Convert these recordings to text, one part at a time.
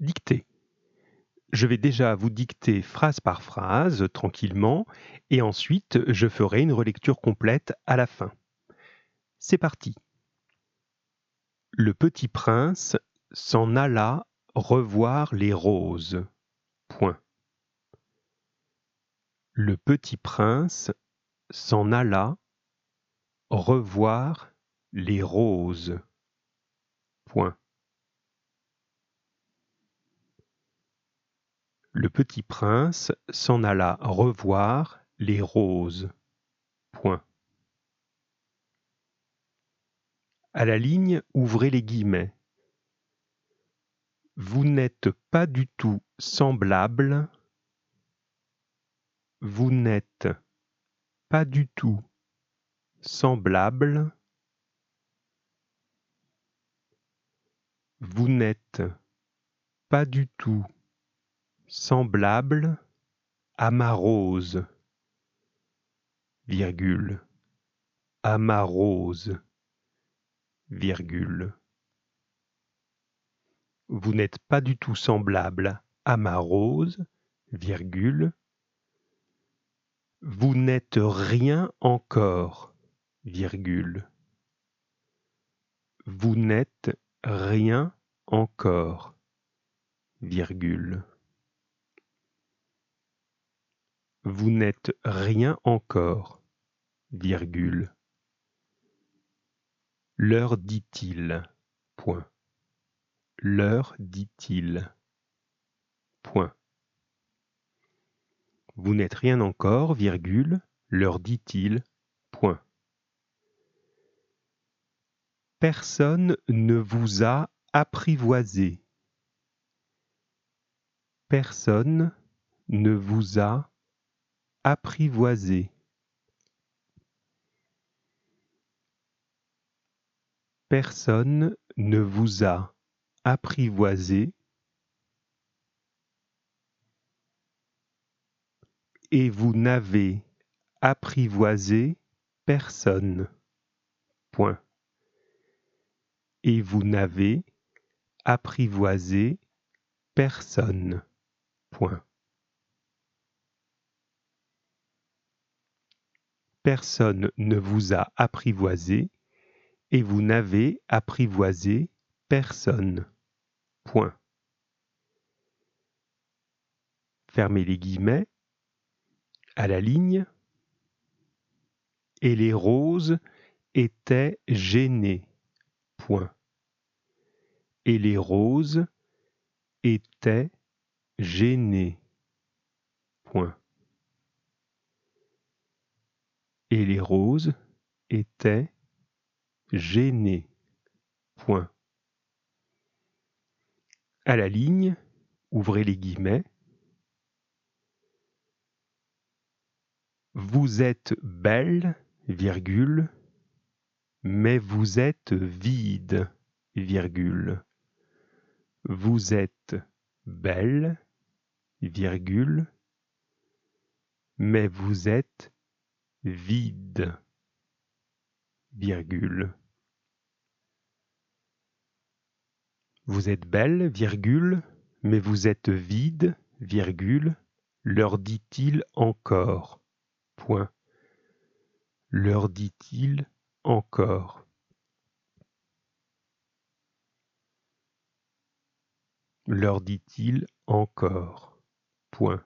dictée. Je vais déjà vous dicter phrase par phrase, tranquillement, et ensuite je ferai une relecture complète à la fin. C'est parti. Le petit prince s'en alla revoir les roses. Point. Le petit prince s'en alla revoir les roses. Point. Le petit prince s'en alla revoir les roses. Point. À la ligne, ouvrez les guillemets. Vous n'êtes pas du tout semblable. Vous n'êtes pas du tout semblable. Vous n'êtes pas du tout semblable à ma rose, virgule, à ma rose, virgule. Vous n'êtes pas du tout semblable à ma rose, virgule. Vous n'êtes rien encore, virgule. Vous n'êtes rien encore, virgule. Vous n'êtes rien encore, virgule. Leur dit-il, point. Leur dit-il, point. Vous n'êtes rien encore, virgule, leur dit-il, point. Personne ne vous a apprivoisé. Personne ne vous a apprivoisé Personne ne vous a apprivoisé et vous n'avez apprivoisé personne. Point. Et vous n'avez apprivoisé personne. Point. Personne ne vous a apprivoisé et vous n'avez apprivoisé personne. Point. Fermez les guillemets. À la ligne. Et les roses étaient gênées. Point. Et les roses étaient gênées. Point et les roses étaient gênées. Point. À la ligne, ouvrez les guillemets. Vous êtes belle, virgule, mais vous êtes vide, virgule. Vous êtes belle, virgule, mais vous êtes vide, virgule. Vous êtes belle, virgule, mais vous êtes vide, virgule, leur dit-il encore. Point. Leur dit-il encore. Leur dit-il encore. Point.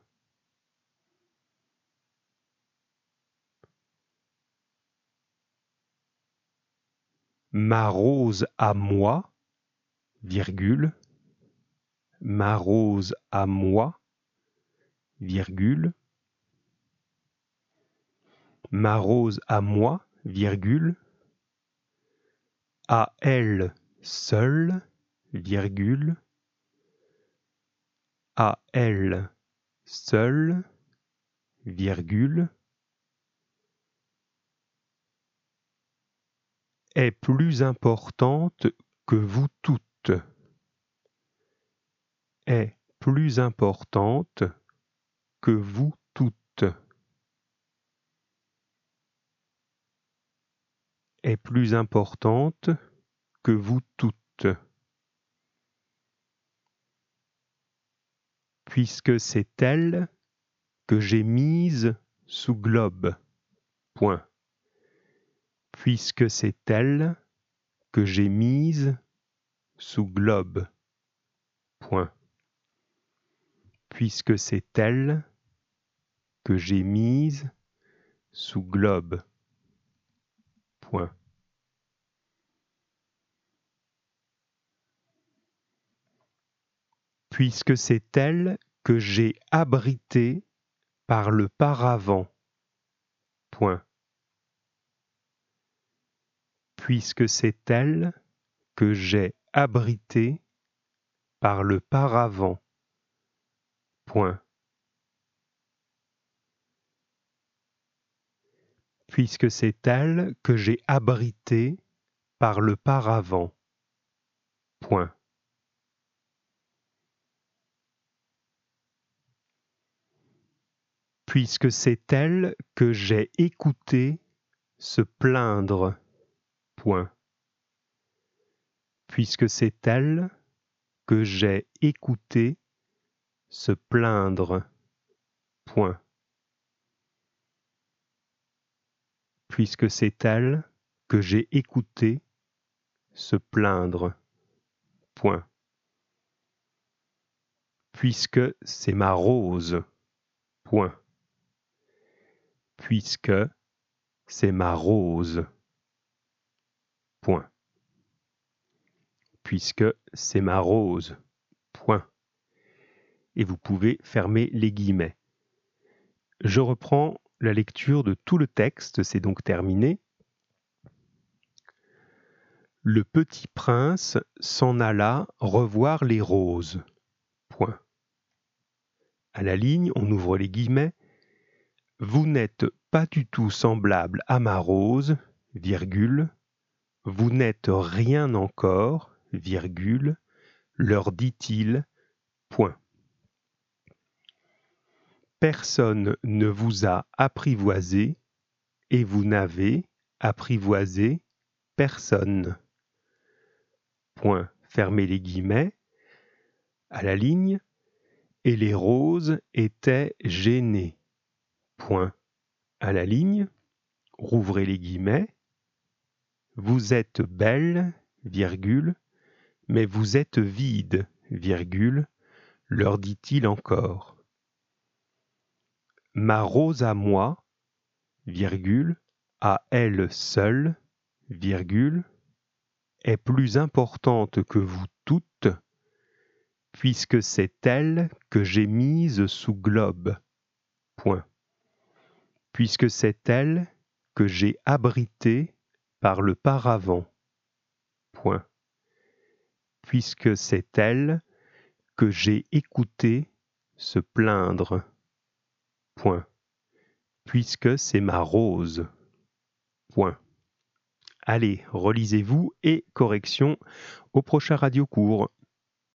Ma rose à moi, virgule, ma rose à moi, virgule, ma rose à moi, virgule, à elle seule, virgule, à elle seule, virgule, est plus importante que vous toutes. Est plus importante que vous toutes. Est plus importante que vous toutes. puisque c'est elle que j'ai mise sous globe. Point. Puisque c'est elle que j'ai mise sous globe. Point. Puisque c'est elle que j'ai mise sous globe. Point. Puisque c'est elle que j'ai abrité par le paravent. Puisque c'est elle que j'ai abrité par le paravent. Puisque c'est elle que j'ai abrité par le paravent. Puisque c'est elle que j'ai écouté se plaindre. Puisque c'est elle que j'ai écouté se plaindre. Point. Puisque c'est elle que j'ai écouté se plaindre. Point. Puisque c'est ma rose. Point puisque c'est ma rose. Puisque c'est ma rose. Point. Et vous pouvez fermer les guillemets. Je reprends la lecture de tout le texte, c'est donc terminé. Le petit prince s'en alla revoir les roses. Point. À la ligne, on ouvre les guillemets. Vous n'êtes pas du tout semblable à ma rose, vous n'êtes rien encore, virgule, leur dit-il, point. Personne ne vous a apprivoisé et vous n'avez apprivoisé personne. Point. Fermez les guillemets. À la ligne. Et les roses étaient gênées point à la ligne, rouvrez les guillemets, vous êtes belle, virgule, mais vous êtes vide, virgule, leur dit-il encore. Ma rose à moi, virgule, à elle seule, virgule, est plus importante que vous toutes, puisque c'est elle que j'ai mise sous globe. Point puisque c'est elle que j'ai abritée par le paravent. Point. Puisque c'est elle que j'ai écoutée se plaindre. Point. Puisque c'est ma rose. Point. Allez, relisez-vous et correction au prochain radiocours.